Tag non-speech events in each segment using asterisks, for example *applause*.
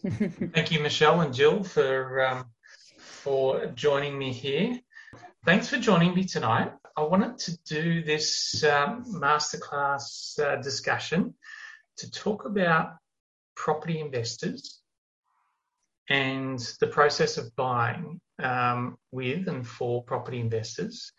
Thank you, Michelle and Jill, for um, for joining me here. Thanks for joining me tonight. I wanted to do this um, masterclass uh, discussion to talk about property investors and the process of buying um, with and for property investors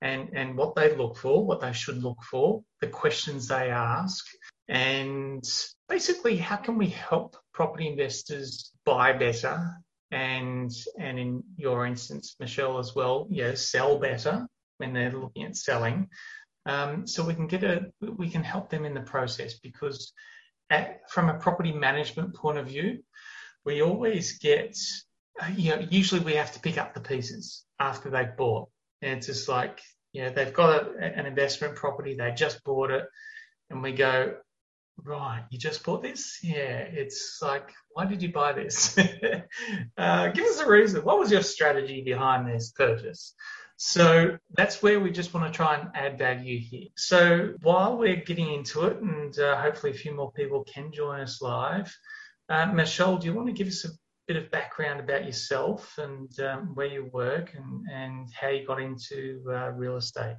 and, and what they look for, what they should look for, the questions they ask, and basically how can we help property investors buy better and and in your instance, Michelle as well, yeah, sell better when they're looking at selling. Um, so we can get a we can help them in the process because at, from a property management point of view, we always get you know usually we have to pick up the pieces after they've bought, and it's just like you know they've got a, an investment property, they just bought it, and we go, Right, you just bought this? Yeah, it's like, why did you buy this? *laughs* uh, give us a reason. What was your strategy behind this purchase? So that's where we just want to try and add value here. So while we're getting into it, and uh, hopefully a few more people can join us live, uh, Michelle, do you want to give us a bit of background about yourself and um, where you work and, and how you got into uh, real estate?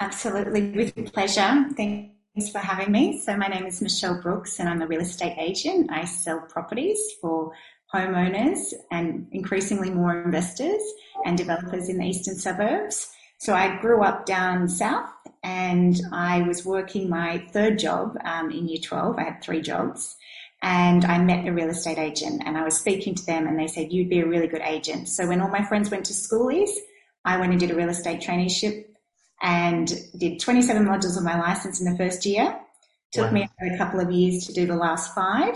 Absolutely, with pleasure. Thanks for having me. So my name is Michelle Brooks and I'm a real estate agent. I sell properties for homeowners and increasingly more investors and developers in the eastern suburbs. So I grew up down south and I was working my third job um, in year 12. I had three jobs and I met a real estate agent and I was speaking to them and they said, you'd be a really good agent. So when all my friends went to schoolies, I went and did a real estate traineeship and did 27 modules of my license in the first year. Took wow. me a couple of years to do the last five.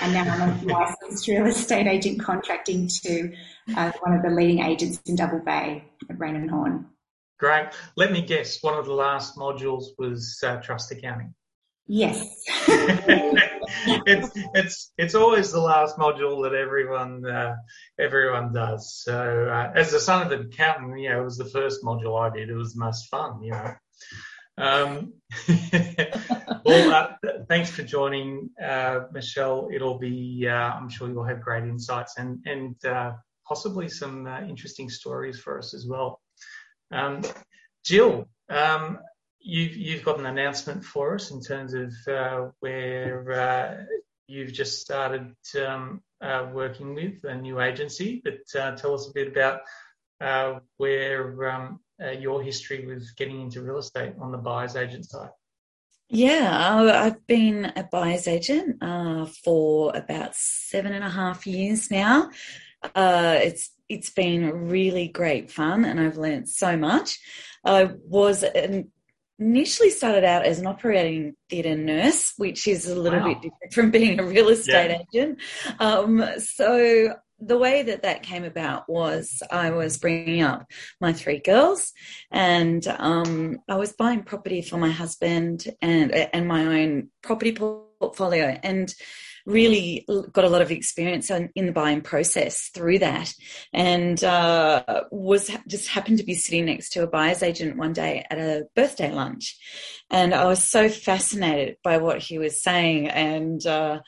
And now I'm a *laughs* licensed real estate agent contracting to uh, one of the leading agents in Double Bay at Raine and Horne. Great. Let me guess, one of the last modules was uh, trust accounting. Yes. *laughs* it's it's it's always the last module that everyone uh, everyone does. So uh, as the son of an accountant, you know, it was the first module I did. It was the most fun, you know. Um, *laughs* well, uh, thanks for joining, uh, Michelle. It'll be uh, I'm sure you'll have great insights and and uh, possibly some interesting stories for us as well. Um, Jill. Um, you've, you've got an announcement for us in terms of uh, where uh, you've just started um, uh, working with a new agency, but uh, tell us a bit about uh, where um, uh, your history with getting into real estate on the buyer's agent side. Yeah, I've been a buyer's agent for about seven and a half years now. it's it's been really great fun, and I've learned so much. I was an initially started out as an operating theatre nurse, which is a little wow. bit different from being a real estate yeah. agent. Um, so the way that that came about was I was bringing up my three girls, and um, I was buying property for my husband and and my own property portfolio, and really got a lot of experience in, the buying process through that. And uh, was just happened to be sitting next to a buyer's agent one day at a birthday lunch. And i was so fascinated by what he was saying and uh,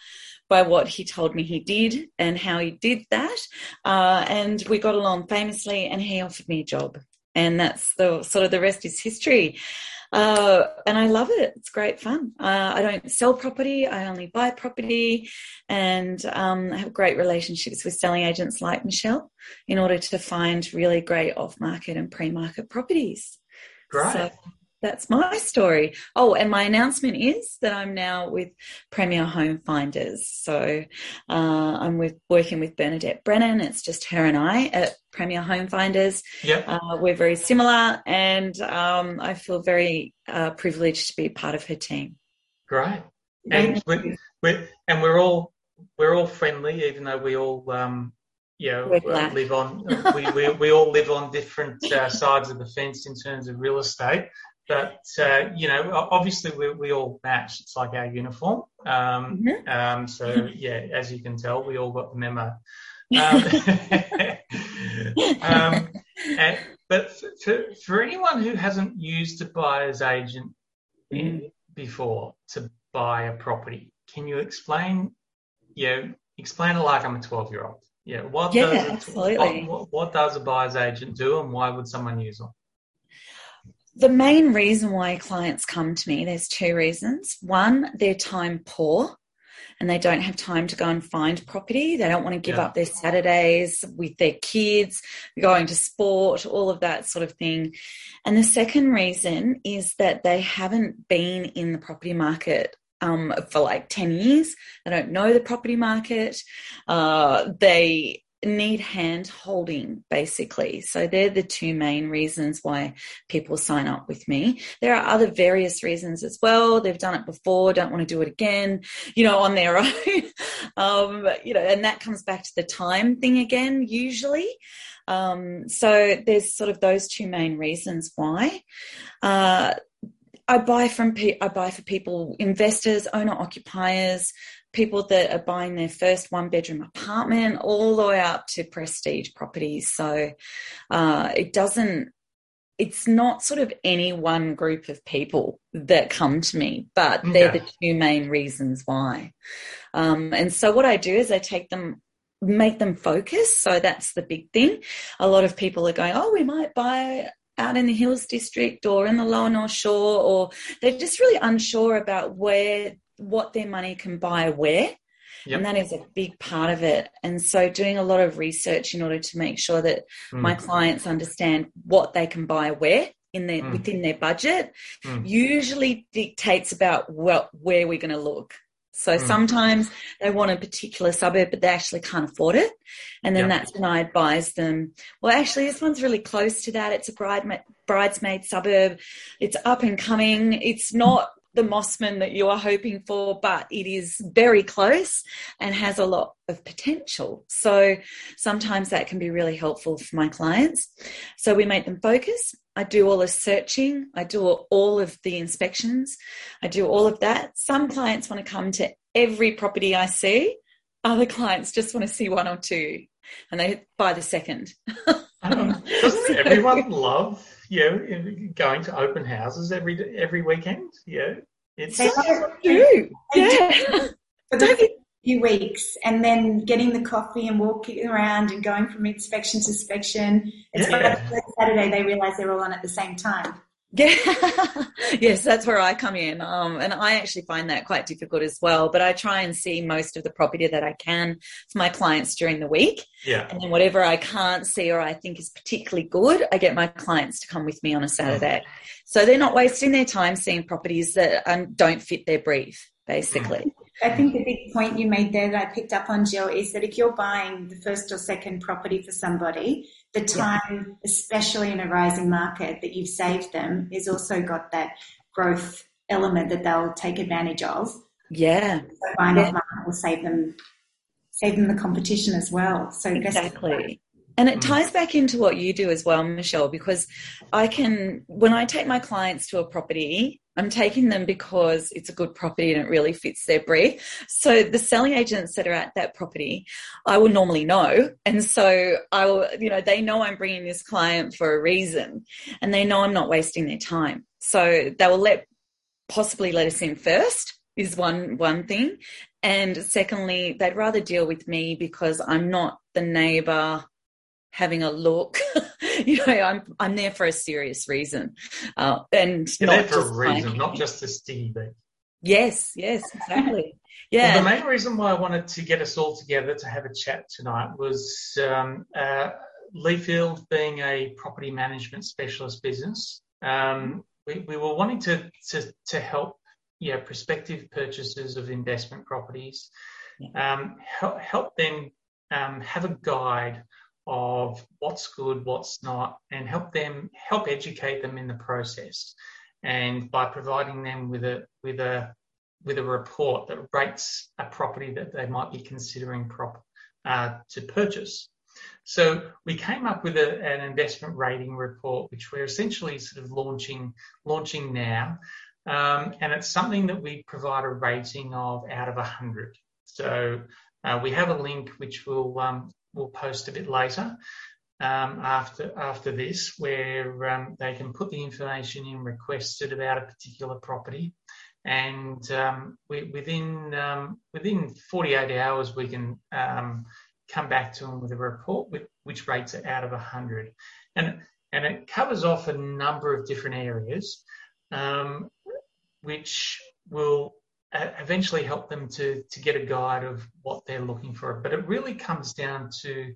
by what he told me he did and how he did that. Uh, and we got along famously and he offered me a job. And that's the sort of the rest is history uh, and I love it. It's great fun. Uh, I don't sell property. I only buy property and um, I have great relationships with selling agents like Michelle in order to find really great off market and pre market properties. Great. So, that's my *laughs* story. Oh, and my announcement is that I'm now with Premier Home Finders. So uh, I'm with working with Bernadette Brennan. It's just her and I at Premier Home Finders. Yep. Uh, we're very similar, and um, I feel very uh, privileged to be part of her team. Great, and we're, we're, and we're all we're all friendly, even though we all um, you know live on we, we, we all live on different uh, sides of the fence in terms of real estate. But uh, you know, obviously we, we all match. It's like our uniform. Um, mm-hmm. um, so *laughs* yeah, as you can tell, we all got the memo. Um, *laughs* um and, but for, for anyone who hasn't used a buyer's agent mm-hmm. before to buy a property, can you explain, you know, explain it like I'm a 12 year old. Yeah. What Yeah, does a- absolutely. What, what does a buyer's agent do, and why would someone use them? The main reason why clients come to me, there's two reasons. One, they're time poor and they don't have time to go and find property. They don't want to give Yeah. up their Saturdays with their kids, going to sport, all of that sort of thing. And the second reason is that they haven't been in the property market um, for like 10 years. They don't know the property market. Uh, they need hand holding basically. So they're the two main reasons why people sign up with me. There are other various reasons as well. They've done it before, don't want to do it again, you know, on their *laughs* own. um, you know, and that comes back to the time thing again, usually. Um, so there's sort of those two main reasons why. Uh, I buy from pe- I buy for people, investors, owner occupiers, people that are buying their first one bedroom apartment, all the way up to prestige properties. So uh, it doesn't. It's not sort of any one group of people that come to me, but they're the two main reasons why. Um, and so what I do is I take them make them focus. So that's the big thing. A lot of people are going, oh, we might buy out in the Hills District or in the Lower North Shore, or they're just really unsure about where what their money can buy where. Yep. And that is a big part of it. And so doing a lot of research in order to make sure that Mm. my clients understand what they can buy where in their Mm. within their budget Mm. usually dictates about well where we're going to look. So Mm. sometimes they want a particular suburb, but they actually can't afford it. And then Yep. that's when I advise them, well, actually, this one's really close to that. It's a bridesmaid, bridesmaid suburb. It's up and coming. It's not the Mosman that you are hoping for, but it is very close and has a lot of potential. So sometimes that can be really helpful for my clients. So we make them focus. I do all the searching. I do all of the inspections. I do all of that. Some clients want to come to every property I see. Other clients just want to see one or two and they buy the second. Um, *laughs* doesn't *laughs* everyone love you know, going to open houses every every weekend? Yeah, it's They do. Yeah. for the first few weeks and then getting the coffee and walking around and going from inspection to inspection. It's Yeah. by the first Saturday they realise they're all on at the same time. Yeah. *laughs* yes, that's where I come in. Um, and I actually find that quite difficult as well. But I try and see most of the property that I can for my clients during the week. yeah, And then whatever I can't see or I think is particularly good, I get my clients to come with me on a Saturday. So they're not wasting their time seeing properties that um, don't fit their brief, basically. I think the big point you made there that I picked up on, Jill, is that if you're buying the first or second property for somebody, the time, especially in a rising market, that you've saved them is also got that growth element that they'll take advantage of. Yeah, So buying Yeah. market will save them save them the competition as well. So exactly. And it ties back into what you do as well, Michelle, because I can, when I take my clients to a property, I'm taking them because it's a good property and it really fits their brief. So the selling agents that are at that property, I will normally know. And so I will, you know, they know I'm bringing this client for a reason and they know I'm not wasting their time. So they will let, possibly let us in first is one, one thing. And secondly, they'd rather deal with me because I'm not the neighbor having a look. *laughs* you know, I'm I'm there for a serious reason, uh, and you're not there for just a reason, like- not just a sticky beat. Yes, yes, exactly. Well, Yeah, the main reason why I wanted to get us all together to have a chat tonight was um, uh, Leafield being a property management specialist business. Um, we, we were wanting to, to, to help yeah, prospective purchasers of investment properties, um, help, help them um, have a guide of what's good, what's not, and help them help educate them in the process. And by providing them with a with a with a report that rates a property that they might be considering prop, uh, to purchase. So we came up with a, an investment rating report, which we're essentially sort of launching launching now, um, and it's something that we provide a rating of out of 100. So uh, we have a link which we'll um, we'll post a bit later um, after after this, where um, they can put the information in requested about a particular property, and um, we, within um, within 48 hours we can um, come back to them with a report with, which rates it out of 100, and and it covers off a number of different areas, which will eventually help them to to get a guide of what they're looking for. But it really comes down to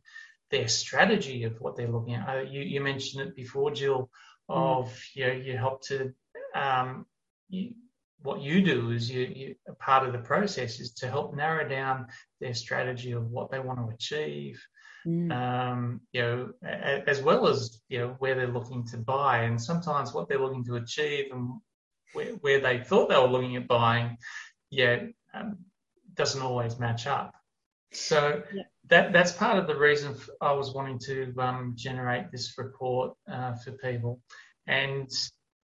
their strategy of what they're looking at. Uh, you, you mentioned it before, Jill, mm. of mm. you know you help to um, you, what you do is you, you part of the process is to help narrow down their strategy of what they want to achieve. Mm. Um, you know, as well as you know where they're looking to buy, and sometimes what they're looking to achieve and where, where they thought they were looking at buying, yeah, um, doesn't always match up. So yeah. that that's part of the reason I was wanting to um, generate this report uh, for people, and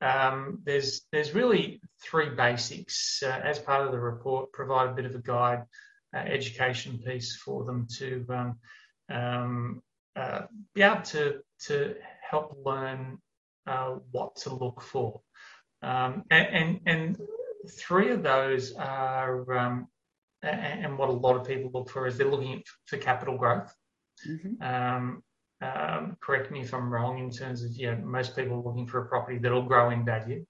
um, there's there's really three basics uh, as part of the report. Provide a bit of a guide, uh, education piece for them to um, um, uh, be able to to help learn uh, what to look for, um, and, and, and three of those are um, and what a lot of people look for is they're looking for capital growth. Mm-hmm. Um, um, correct me if I'm wrong in terms of, know, most people are looking for a property that'll grow in value.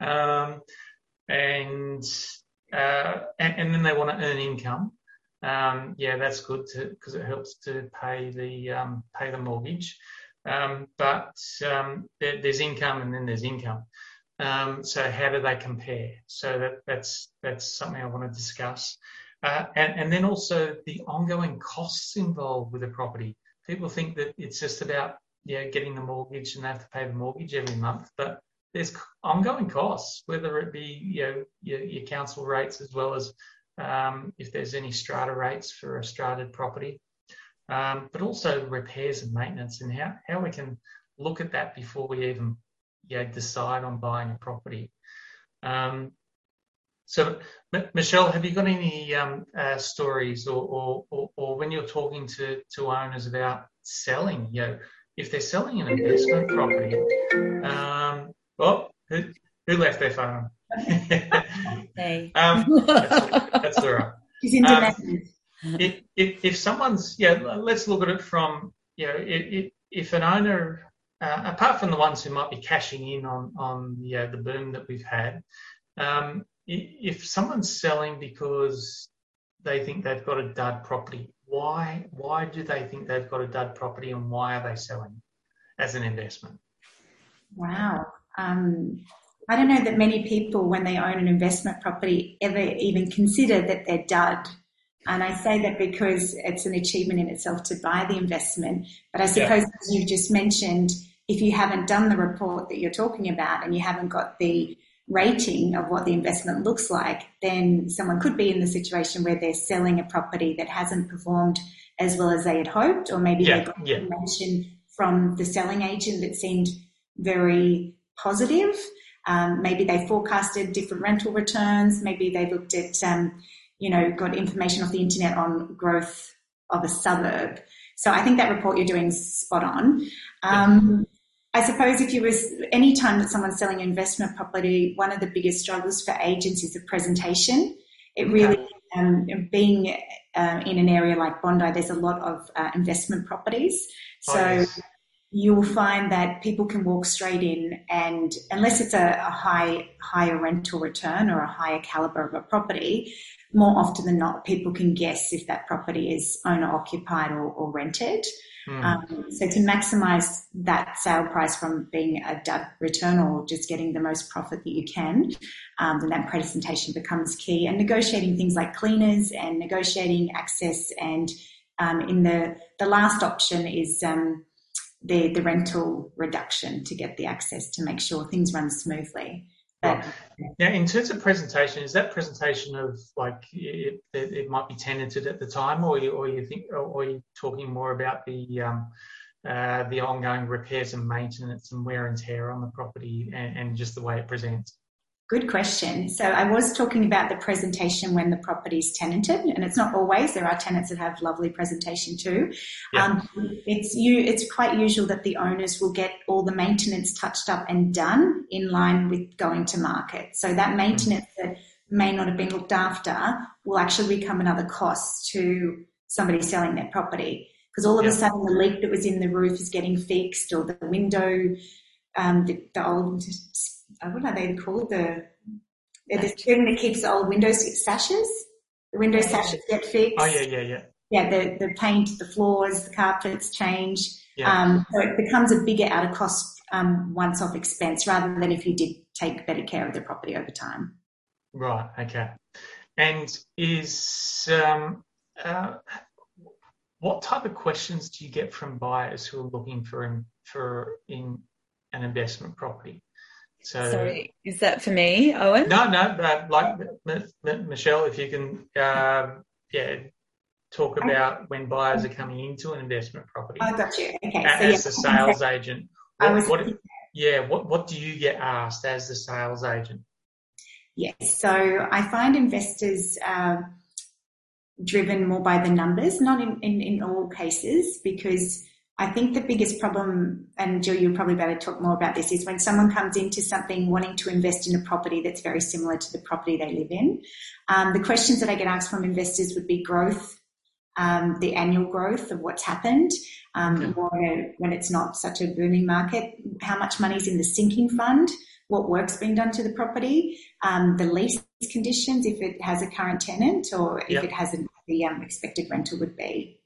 Um, and, uh, and, and, then they want to earn income. Um, yeah, that's good because it helps to pay the, um, pay the mortgage. Um, but um, there, there's income and then there's income. So how do they compare? So that, that's, that's something I want to discuss. Uh, and, and then also the ongoing costs involved with a property people think that it's just about yeah getting the mortgage and they have to pay the mortgage every month, but there's ongoing costs, whether it be you know your, your council rates as well as um, if there's any strata rates for a strated property, um, but also repairs and maintenance and how, how we can look at that before we even yeah, decide on buying a property. Um, so, M- Michelle, have you got any um, uh, stories, or, or, or, or, when you're talking to, to owners about selling, you know, if they're selling an investment property, um, well, who, who left their phone? hey. *laughs* um, that's, that's all right. She's in um, if, if, if someone's, yeah, let's look at it from, you know, if, if an owner, uh, apart from the ones who might be cashing in on, on yeah, the boom that we've had, um, if someone's selling because they think they've got a dud property, why why do they think they've got a dud property and why are they selling as an investment? Wow. Um, I don't know that many people, when they own an investment property, ever even consider that they're dud. And I say that because it's an achievement in itself to buy the investment. But I suppose, yeah. as you've just mentioned, if you haven't done the report that you're talking about and you haven't got the rating of what the investment looks like, then someone could be in the situation where they're selling a property that hasn't performed as well as they had hoped, or maybe yeah, they got yeah. information from the selling agent that seemed very positive. Um, maybe they forecasted different rental returns. Maybe they looked at, um, you know, got information off the internet on growth of a suburb. So I think that report you're doing is spot on. Um, I suppose if you was any time that someone's selling investment property, one of the biggest struggles for agents is the presentation. It really, um, being uh, in an area like Bondi, there's a lot of uh, investment properties. Oh, so yes. you'll find that people can walk straight in and unless it's a, a high, higher rental return or a higher caliber of a property, more often than not, people can guess if that property is owner occupied or, or rented. Mm. Um, so to maximize that sale price from being a dud return or just getting the most profit that you can, um, then that presentation becomes key. And negotiating things like cleaners and negotiating access. And um, in the the last option is um, the the rental reduction to get the access to make sure things run smoothly. But, now, in terms of presentation, is that presentation of like it, it, it might be tenanted at the time, or you, or you think, or, or you talking more about the um, uh, the ongoing repairs and maintenance and wear and tear on the property, and, and just the way it presents? Good question. So I was talking about the presentation when the property is tenanted, and it's not always. There are tenants that have lovely presentation too. Yeah. Um, it's you. It's quite usual that the owners will get all the maintenance touched up and done in line with going to market. So that maintenance that may not have been looked after will actually become another cost to somebody selling their property because all of yeah. a sudden the leak that was in the roof is getting fixed or the window, um, the, the old uh, what are they called? The the thing that keeps old windows sashes. The window sashes get fixed. Oh yeah, yeah, yeah. Yeah, the the paint, the floors, the carpets change. Yeah. Um, so it becomes a bigger out of cost um, once off expense rather than if you did take better care of the property over time. Right. Okay. And is um, uh, what type of questions do you get from buyers who are looking for in, for in an investment property? So, Sorry, is that for me, Owen? No, no. Uh, like M- M- Michelle, if you can, uh, yeah, talk about when buyers are coming into an investment property. I got you. Okay. As so, yeah, the sales agent, what, was, what, yeah, what what do you get asked as the sales agent? Yes, so I find investors. Uh, driven more by the numbers, not in, in, in all cases, because I think the biggest problem, and Jill, you'll probably better talk more about this, is when someone comes into something wanting to invest in a property that's very similar to the property they live in. Um, the questions that I get asked from investors would be growth, um, the annual growth of what's happened, um, okay. when it's not such a booming market, how much money's in the sinking fund, what work's been done to the property, um, the lease conditions, if it has a current tenant or if yep. it hasn't, the um, expected rental would be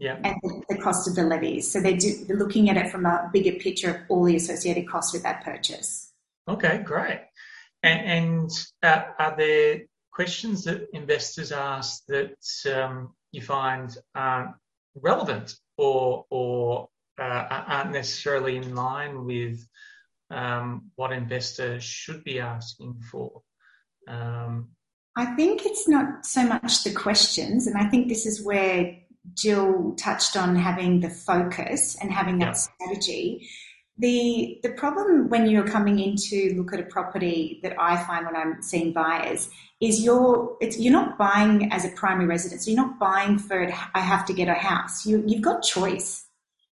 yeah. and the, the, cost of the levies. So they do, they're looking at it from a bigger picture of all the associated costs with that purchase. Okay, great. And, and uh, are there questions that investors ask that um, you find aren't relevant or, or uh, aren't necessarily in line with um, what investors should be asking for? Um, I think it's not so much the questions, and I think this is where Jill touched on having the focus and having that yeah. strategy. The the problem when you're coming in to look at a property that I find when I'm seeing buyers is you're it's you're not buying as a primary residence. You're not buying for it, I have to get a house. You you've got choice.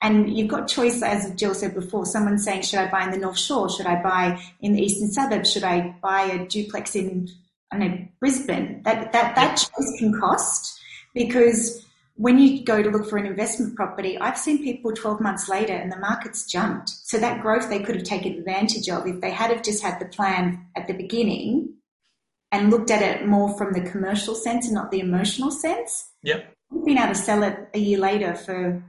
And you've got choice, as Jill said before, someone saying, should I buy in the North Shore? Should I buy in the eastern suburbs? Should I buy a duplex in, I know, Brisbane? That, that, that choice can cost because when you go to look for an investment property, I've seen people 12 months later and the market's jumped. So that growth they could have taken advantage of if they had have just had the plan at the beginning and looked at it more from the commercial sense and not the emotional sense. Yep. Been able to sell it a year later for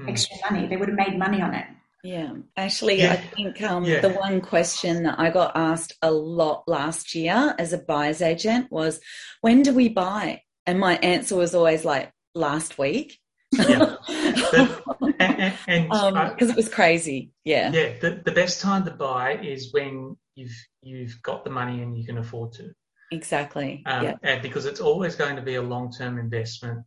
mm. extra money. They would have made money on it. Yeah, actually, yeah. I think um, yeah. the one question that I got asked a lot last year as a buyer's agent was, when do we buy? And my answer was always like, last week. Yeah. *laughs* and because um, uh, it was crazy. Yeah. Yeah. The, the best time to buy is when you've you've got the money and you can afford to. Exactly. Um, yeah. And because it's always going to be a long term investment,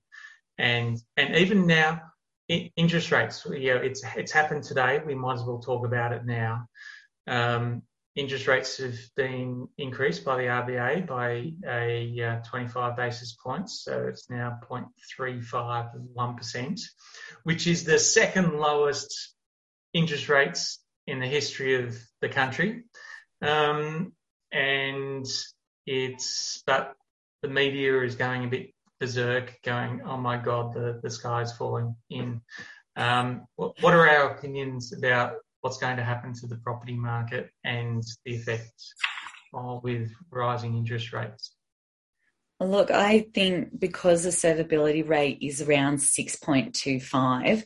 and and even now, interest rates. You know, it's it's happened today. We might as well talk about it now. Um, interest rates have been increased by the RBA by a uh, 25 basis points, so it's now 0.351%, which is the second lowest interest rates in the history of the country. Um, and it's, but the media is going a bit berserk, going, oh my God, the, the is falling in. Um, what, what are our opinions about what's going to happen to the property market and the effects with rising interest rates? Look, I think because the servability rate is around 6.25,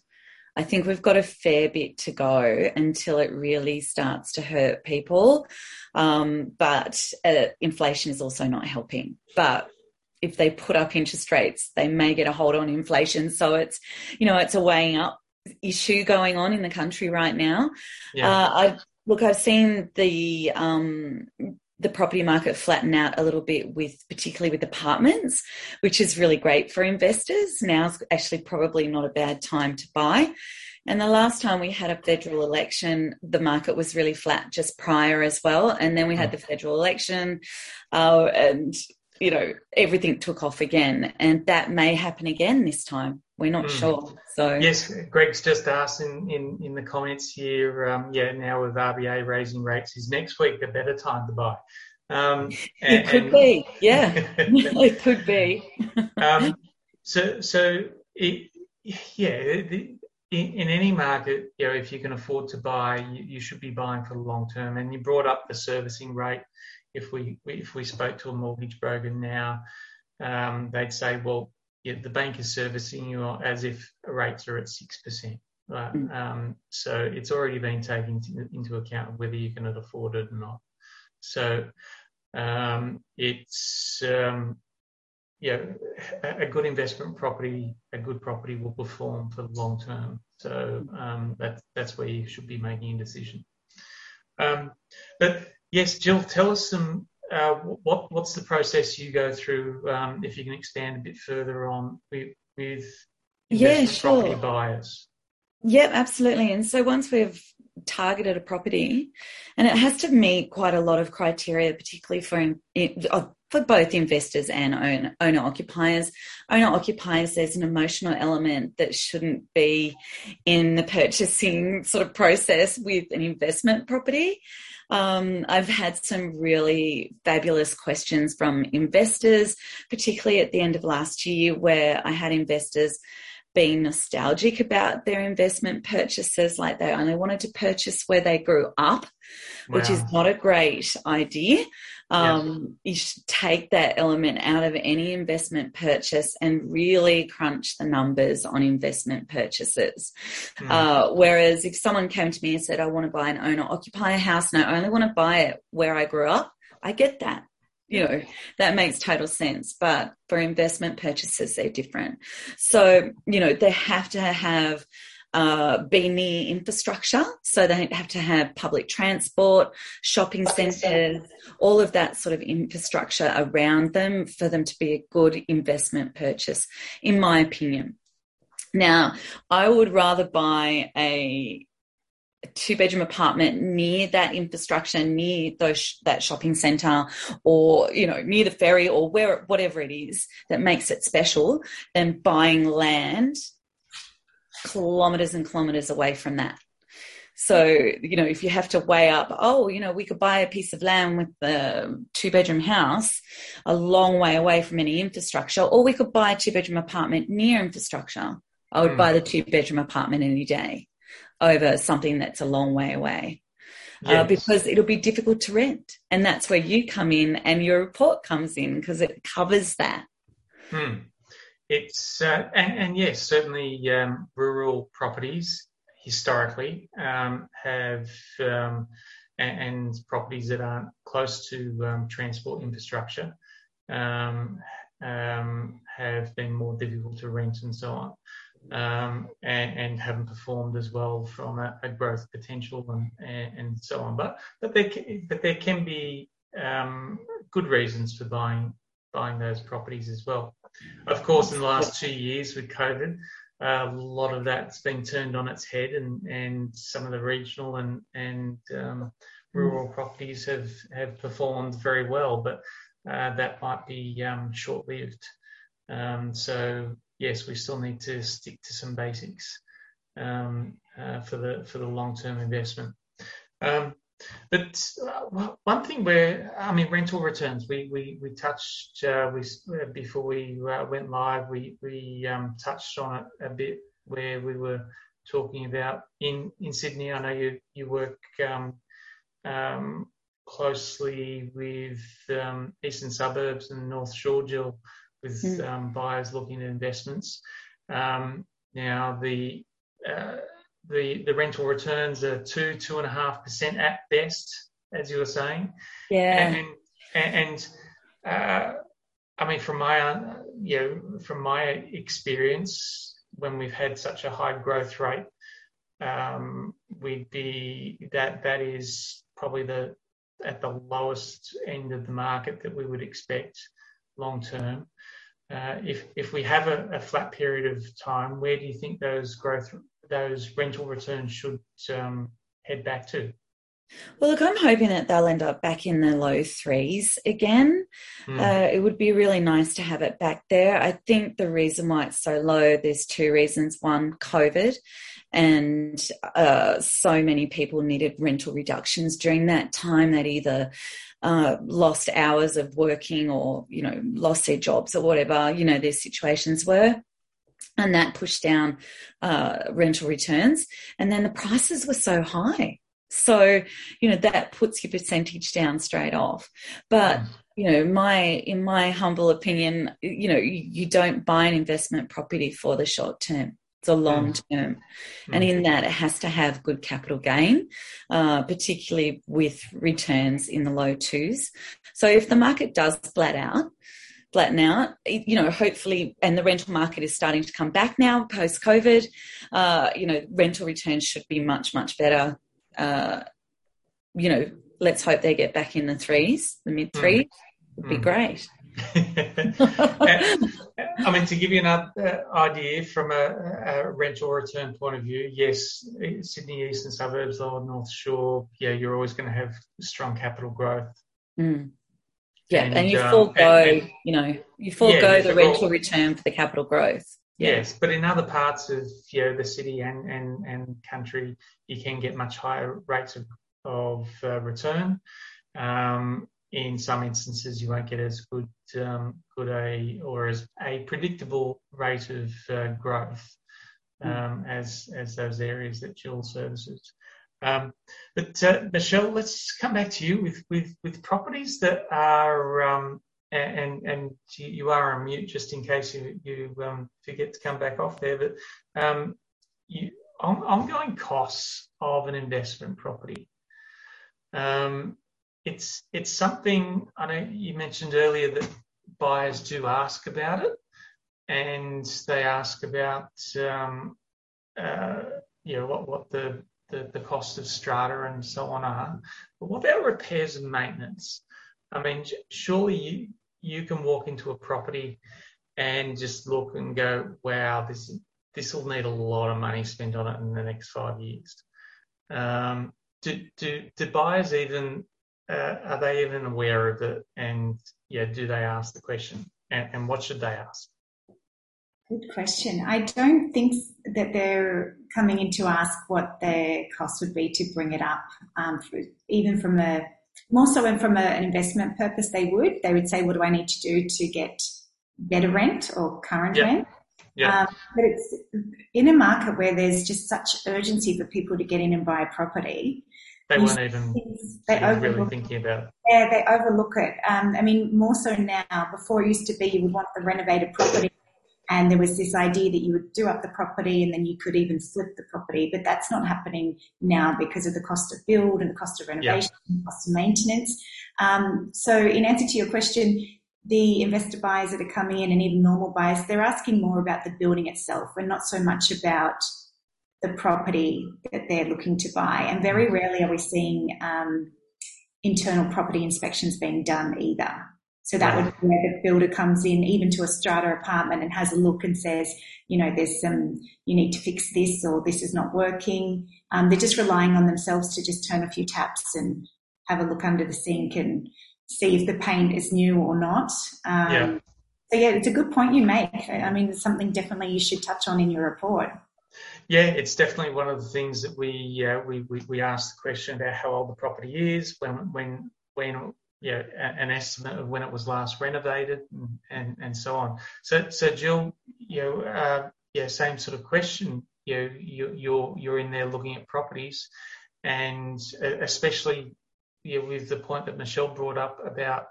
I think we've got a fair bit to go until it really starts to hurt people. Um, but uh, inflation is also not helping. But if they put up interest rates, they may get a hold on inflation. So it's, you know, it's a weighing up issue going on in the country right now. Yeah. Uh, I look, I've seen the um, the property market flatten out a little bit with particularly with apartments, which is really great for investors. Now's actually probably not a bad time to buy. And the last time we had a federal election, the market was really flat just prior as well. And then we had the federal election, uh, and you know everything took off again. And that may happen again this time. We're not mm. sure. So yes, Greg's just asked in in, in the comments here. Um, yeah, now with RBA raising rates, is next week the better time to buy? Um, *laughs* and, *laughs* *laughs* it could be. Yeah, it could be. um, so so it, yeah. The, in, in, any market, you know, if you can afford to buy, you, you, should be buying for the long term. And you brought up the servicing rate. If we if we spoke to a mortgage broker now, um, they'd say, well, yeah, the bank is servicing you as if rates are at 6%. Right? Mm. Um, so it's already been taken into account whether you can afford it or not. So um, it's, um, yeah, a, a, good investment property, a good property will perform for the long term. So um, that, that's where you should be making a decision. Um, but yes, Jill, tell us some uh, what what's the process you go through? Um, if you can expand a bit further on with, with yeah, sure. property buyers. Yep, absolutely. And so once we've targeted a property, and it has to meet quite a lot of criteria, particularly for in, for both investors and owner, occupiers. Owner occupiers, there's an emotional element that shouldn't be in the purchasing sort of process with an investment property. Um, I've had some really fabulous questions from investors, particularly at the end of last year, where I had investors being nostalgic about their investment purchases, like they only wanted to purchase where they grew up, wow. which is not a great idea. Um, You should take that element out of any investment purchase and really crunch the numbers on investment purchases. Mm. Uh, whereas if someone came to me and said, I want to buy an owner occupier house and I only want to buy it where I grew up, I get that. You know, that makes total sense. But for investment purchases, they're different. So, you know, they have to have uh, be near infrastructure. So they have to have public transport, shopping centres, all of that sort of infrastructure around them for them to be a good investment purchase, in my opinion. Now, I would rather buy a two bedroom apartment near that infrastructure near those that shopping center or you know near the ferry or where whatever it is that makes it special than buying land kilometers and kilometers away from that. So, you know, if you have to weigh up, oh, you know, we could buy a piece of land with the two bedroom house a long way away from any infrastructure, or we could buy a two bedroom apartment near infrastructure. I would mm. buy the two bedroom apartment any day over something that's a long way away. Uh, yes. Uh, because it'll be difficult to rent. And that's where you come in and your report comes in because it covers that. Hmm it's uh, and, and, yes, certainly um, rural properties historically um, have um, and, and, properties that aren't close to um, transport infrastructure um, um, have been more difficult to rent and so on. And, and, haven't performed as well from a, a growth potential and, and, so on. But but there can, but there can be good reasons for buying buying those properties as well. Of course, in the last two years with COVID, a lot of that's been turned on its head, and, and some of the regional and and um, rural properties have have performed very well, but uh, that might be um, short lived. Um, so yes, we still need to stick to some basics um, uh, for the for the long term investment. Um, but uh, one thing where, I mean, rental returns, we we, we touched uh, we uh, before we uh, went live, we we um, touched on it a bit where we were talking about in in Sydney. I know you you work um, um, closely with um, eastern suburbs and North Shore, Jill, with mm. buyers looking at investments. Um, now the uh, the, the rental returns are two, two and a half percent at best, as you were saying. Yeah. And, and, uh, I mean, from my, you know, from my experience, when we've had such a high growth rate, um, we'd be that that is probably the at the lowest end of the market that we would expect long term. Uh, if if we have a, a, flat period of time, where do you think those growth those rental returns should um, head back to? Well, look, I'm hoping that they'll end up back in the low threes again. Mm. Uh, it would be really nice to have it back there. I think the reason why it's so low, there's two reasons. One, COVID, and uh, so many people needed rental reductions during that time that either uh, lost hours of working or, you know, lost their jobs or whatever, you know, their situations were and that pushed down uh, rental returns. And then the prices were so high. So, you know, that puts your percentage down straight off. But, you know, my, in my humble opinion, you know, you, you don't buy an investment property for the short term. It's a long term. Mm. And in that, it has to have good capital gain, uh, particularly with returns in the low twos. So if the market does flat out, flatten out, you know, hopefully, and the rental market is starting to come back now post COVID, uh, you know, rental returns should be much, much better uh, you know, let's hope they get back in the threes, the mid threes. Mm. Would be mm. great. *laughs* I mean, to give you an idea from a, a, rental return point of view, yes, Sydney eastern suburbs, Lower North Shore, yeah, you're always going to have strong capital growth. Mm. Yeah, and, and you um, forego, and, and, you know, you forego yeah, the rental return for the capital growth. Yes, but in other parts of you know the city and and, and country, you can get much higher rates of of uh, return. Um, in some instances, you won't get as good um, good a or as a predictable rate of uh, growth hmm. um, as as those areas that Jill services. Um, but uh, Michelle, let's come back to you with with with properties that are um, and and you are on mute just in case you you um, forget to come back off there. But um, you, ongoing costs of an investment property. Um, it's it's something I know you mentioned earlier that buyers do ask about it, and they ask about um, uh, you know what what the, the the cost of strata and so on are. But what about repairs and maintenance? I mean, surely you, you can walk into a property and just look and go, wow, this this will need a lot of money spent on it in the next five years. Um, do, do, do buyers even uh, are they even aware of it? And yeah, do they ask the question? And, and what should they ask? Good question. I don't think that they're coming in to ask what their cost would be to bring it up, um, for, even from a more so and from a, an investment purpose, they would. They would say, what do I need to do to get better rent or current yeah. rent? Yeah. Um, but it's in a market where there's just such urgency for people to get in and buy a property. They weren't even, they really thinking about. Yeah, they overlook it. Um, I mean, more so now. Before it used to be you would want the renovated property and there was this idea that you would do up the property and then you could even flip the property, but that's not happening now because of the cost of build and the cost of renovation, yeah. and cost of maintenance. Um, so, in answer to your question, the investor buyers that are coming in and even normal buyers, they're asking more about the building itself and not so much about the property that they're looking to buy. And very mm-hmm. rarely are we seeing um, internal property inspections being done either. So that would be where the builder comes in, even to a strata apartment, and has a look and says, you know, there's some, you need to fix this or this is not working. Um, they're just relying on themselves to just turn a few taps and have a look under the sink and see if the paint is new or not. Um, yeah. So yeah, it's a good point you make. I mean, it's something definitely you should touch on in your report. Yeah, it's definitely one of the things that we uh, we, we we ask the question about how old the property is, when when when yeah, an estimate of when it was last renovated and, and, and so on. So, so Jill, you know, uh, yeah, same sort of question. You you, you're you're in there looking at properties, and especially you know, with the point that Michelle brought up about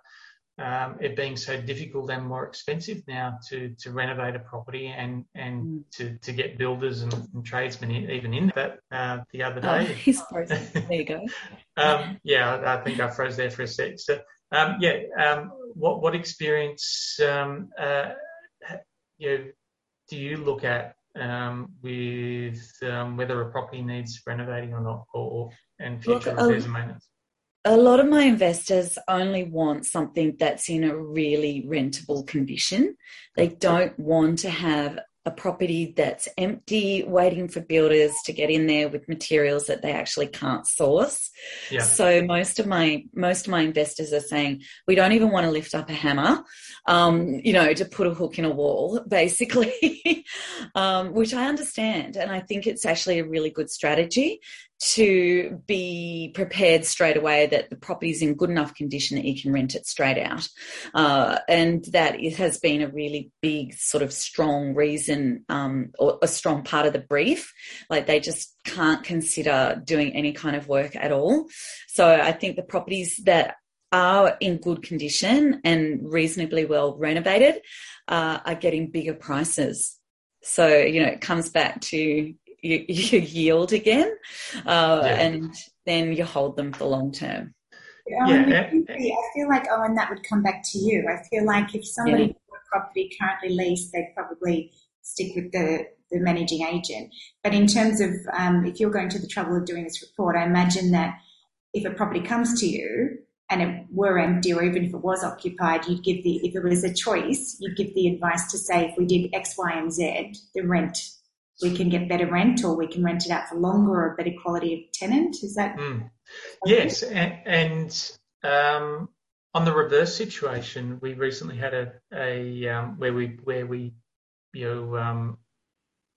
um, it being so difficult and more expensive now to, to renovate a property and and mm. to, to get builders and, and, tradesmen even in that uh, the other day. Oh, he's frozen. There you go. *laughs* um, yeah, I think I froze there for a sec. So um, yeah, um, what what experience um, uh, you know, do you look at um, with whether a property needs renovating or not, or, and future repairs and maintenance? A lot of my investors only want something that's in a really rentable condition. They don't want to have a property that's empty, waiting for builders to get in there with materials that they actually can't source. Yeah. So most of my most of my investors are saying we don't even want to lift up a hammer, um, you know, to put a hook in a wall, *laughs* basically, um, which I understand, and I think it's actually a really good strategy to be prepared straight away that the property is in good enough condition that you can rent it straight out. Uh, and that it has been a really big, sort of strong reason um, or a strong part of the brief. Like they just can't consider doing any kind of work at all. So I think the properties that are in good condition and reasonably well renovated uh, are getting bigger prices. So, you know, it comes back to you, *laughs* you yield again, uh, yeah. and then you hold them for long term. Yeah, I feel like, oh, and that would come back to you. I feel like if somebody yeah. bought a property currently leased, they'd probably stick with the, the managing agent. But in terms of um, if you're going to the trouble of doing this report, I imagine that if a property comes to you and it were empty or even if it was occupied, you'd give the, if it was a choice, you'd give the advice to say, if we did X, Y, and Z, the rent we can get better rent or we can rent it out for longer or a better quality of tenant. Is that? Mm. Yes. And, and um, on the reverse situation, we recently had a, a um, where we, where we, you know, um,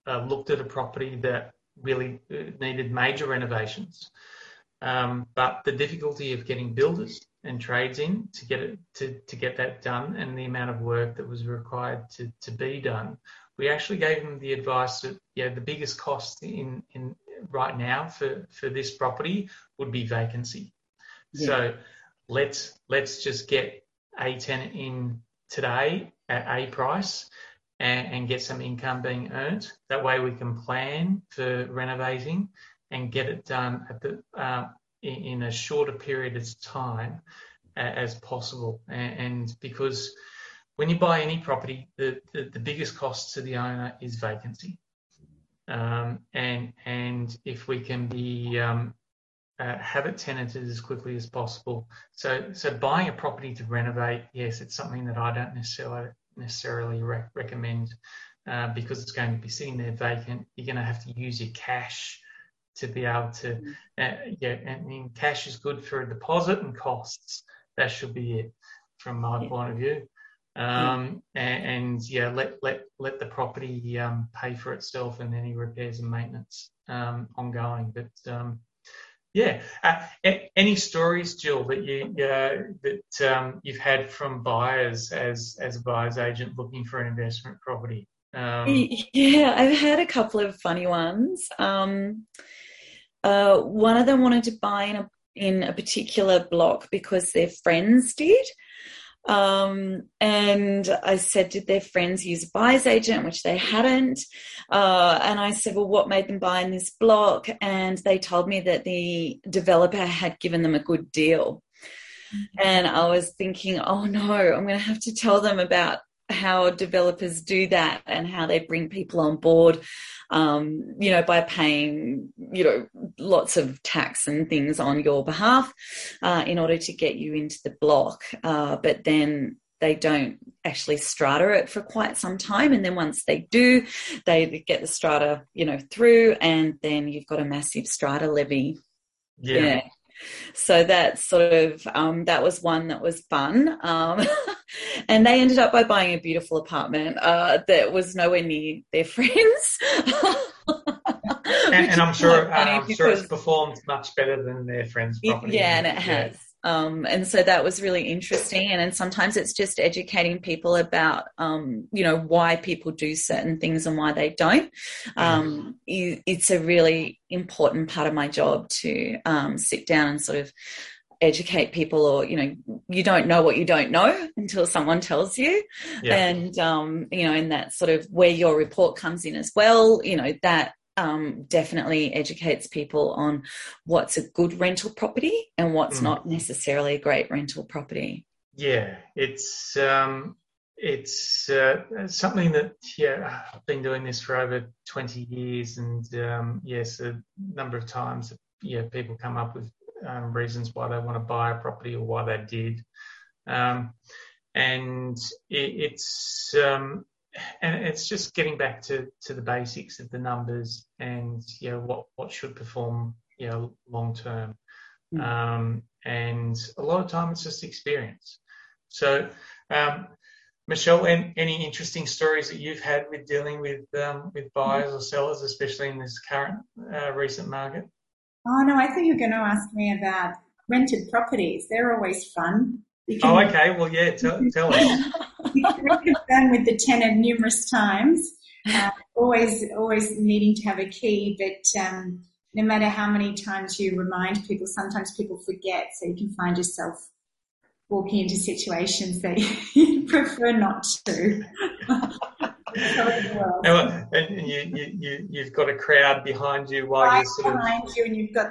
uh, looked at a property that really uh, needed major renovations. Um, but the difficulty of getting builders and trades in to get it to, to get that done and the amount of work that was required to, to be done we actually gave them the advice that yeah, the biggest cost in, in right now for, for this property would be vacancy. Yeah. So let's let's just get a tenant in today at a price and, and, get some income being earned. That way we can plan for renovating and get it done at the uh, in, in, a shorter period of time uh, as possible. And, and because when you buy any property, the, the, the biggest cost to the owner is vacancy. Um, and and if we can be um, uh, have it tenanted as quickly as possible. So so buying a property to renovate, yes, it's something that I don't necessarily necessarily re- recommend uh, because it's going to be sitting there vacant. You're going to have to use your cash to be able to uh, yeah. I mean, cash is good for a deposit and costs. That should be it from my yeah. point of view um, and, and, yeah, let let let the property um, pay for itself and any repairs and maintenance um, ongoing. But um, yeah, uh, any stories, Jill, that you uh, that um, you've had from buyers as as a buyer's agent looking for an investment property? Um, yeah, I've had a couple of funny ones. Uh, one of them wanted to buy in a in a particular block because their friends did. Um, and I said, did their friends use a buyer's agent, which they hadn't? Uh, and I said, well, what made them buy in this block? And they told me that the developer had given them a good deal. Mm-hmm. And I was thinking, oh no, I'm going to have to tell them about how developers do that and how they bring people on board, um, you know, by paying, you know, lots of tax and things on your behalf uh, in order to get you into the block. Uh, but then they don't actually strata it for quite some time. And then once they do, they get the strata, you know, through, and then you've got a massive strata levy. yeah. yeah so that sort of um, that was one that was fun um, *laughs* and they ended up by buying a beautiful apartment uh, that was nowhere near their *laughs* friends. And, and, i'm sure uh, i'm sure it's performed much better than their friends property yeah and it has um, and so that was really interesting. And then sometimes it's just educating people about, um, you know, why people do certain things and why they don't. Um, it's a really important part of my job to um, sit down and sort of educate people or you know you don't know what you don't know until someone tells you yeah. and um, you know and that sort of where your report comes in as well you know that um, definitely educates people on what's a good rental property and what's mm. not necessarily a great rental property. Yeah, it's um, it's uh, something that yeah I've been doing this for over twenty years, and um, yes, a number of times yeah people come up with um, reasons why they want to buy a property or why they did. Um, and it, it's um, and it's just getting back to, to the basics of the numbers and you know what, what should perform you know long term. Mm. Um, and a lot of time it's just experience. So um, Michelle, any interesting stories that you've had with dealing with um, with buyers or sellers, especially in this current uh, recent market? Oh no, I thought you were going to ask me about rented properties. They're always fun. oh, okay. Well, yeah. Tell, tell us. *laughs* you can with the tenant numerous times. Uh, always, always needing to have a key, but um, no matter how many times you remind people, sometimes people forget. So you can find yourself walking into situations that *laughs* you prefer not to. *laughs* and you, you, you, have got a crowd behind you while right you're sort behind you and you've got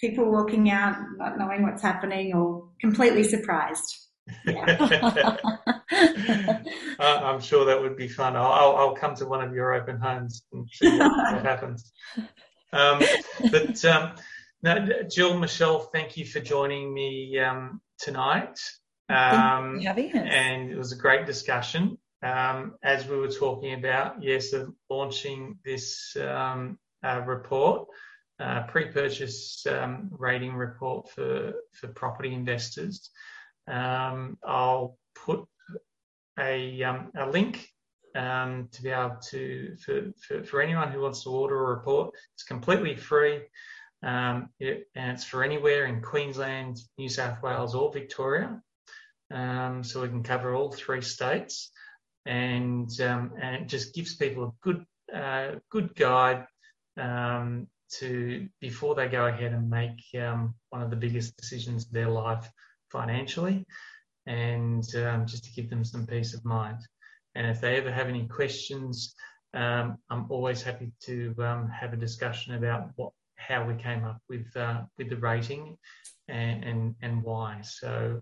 people walking out not knowing what's happening or completely surprised. Yeah. uh, *laughs* I'm sure that would be fun. I'll, I'll, come to one of your open homes and see what, what happens. Um, but um, now, Jill, Michelle, thank you for joining me um, tonight. Um, and it was a great discussion. Um, as we were talking about, yes, of launching this um, uh, report, uh, pre-purchase um, rating report for for property investors. Um, I'll put a um, a link um, to be able to for, for, for anyone who wants to order a report. It's completely free. Um, it, and it's for anywhere in Queensland, New South Wales, or Victoria. Um, so we can cover all three states, and um, and it just gives people a good uh, good guide to before they go ahead and make um, one of the biggest decisions of their life financially, and um, just to give them some peace of mind. And if they ever have any questions, I'm always happy to have a discussion about what how we came up with uh, with the rating and, and, and why. So,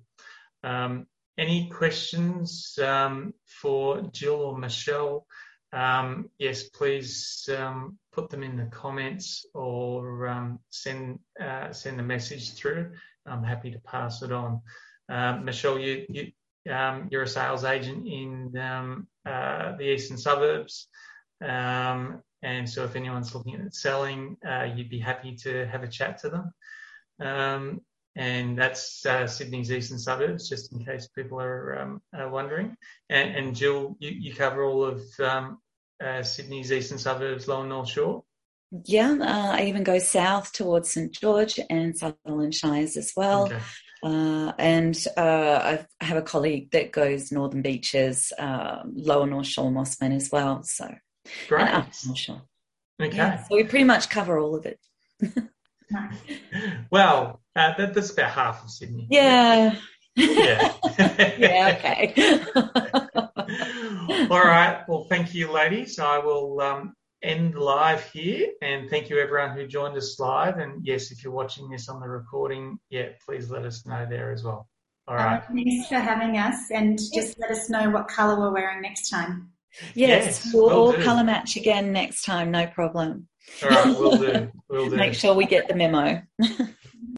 um, any questions um, for Jill or Michelle? Um, yes, please um, put them in the comments or um, send uh, send a message through. I'm happy to pass it on. Uh, Michelle, you, you you're a sales agent in uh, the eastern suburbs. Um, and so if anyone's looking at selling, uh, you'd be happy to have a chat to them. Um, and that's uh, Sydney's eastern suburbs, just in case people are, um, are wondering. And, and, Jill, you, you, cover all of um, uh, Sydney's eastern suburbs, Lower North Shore. Yeah, uh, I even go south towards St George and Sutherland Shires as well. Okay. Uh, and uh, I have a colleague that goes Northern Beaches, uh, Lower North Shore, Mosman as well. So Great. Sure. Okay. Yeah, so we pretty much cover all of it. *laughs* well, uh, that, that's about half of Sydney. Yeah. Yeah. *laughs* yeah, okay. *laughs* all right. Well, thank you, ladies. I will um, end live here and thank you everyone who joined us live. And yes, if you're watching this on the recording, yeah, please let us know there as well. All right. Um, thanks for having us and just let us know what colour we're wearing next time. Yes, yes we'll, all colour match again next time, no problem. All right, we'll do. *laughs* We'll do. Make sure we get the memo. *laughs*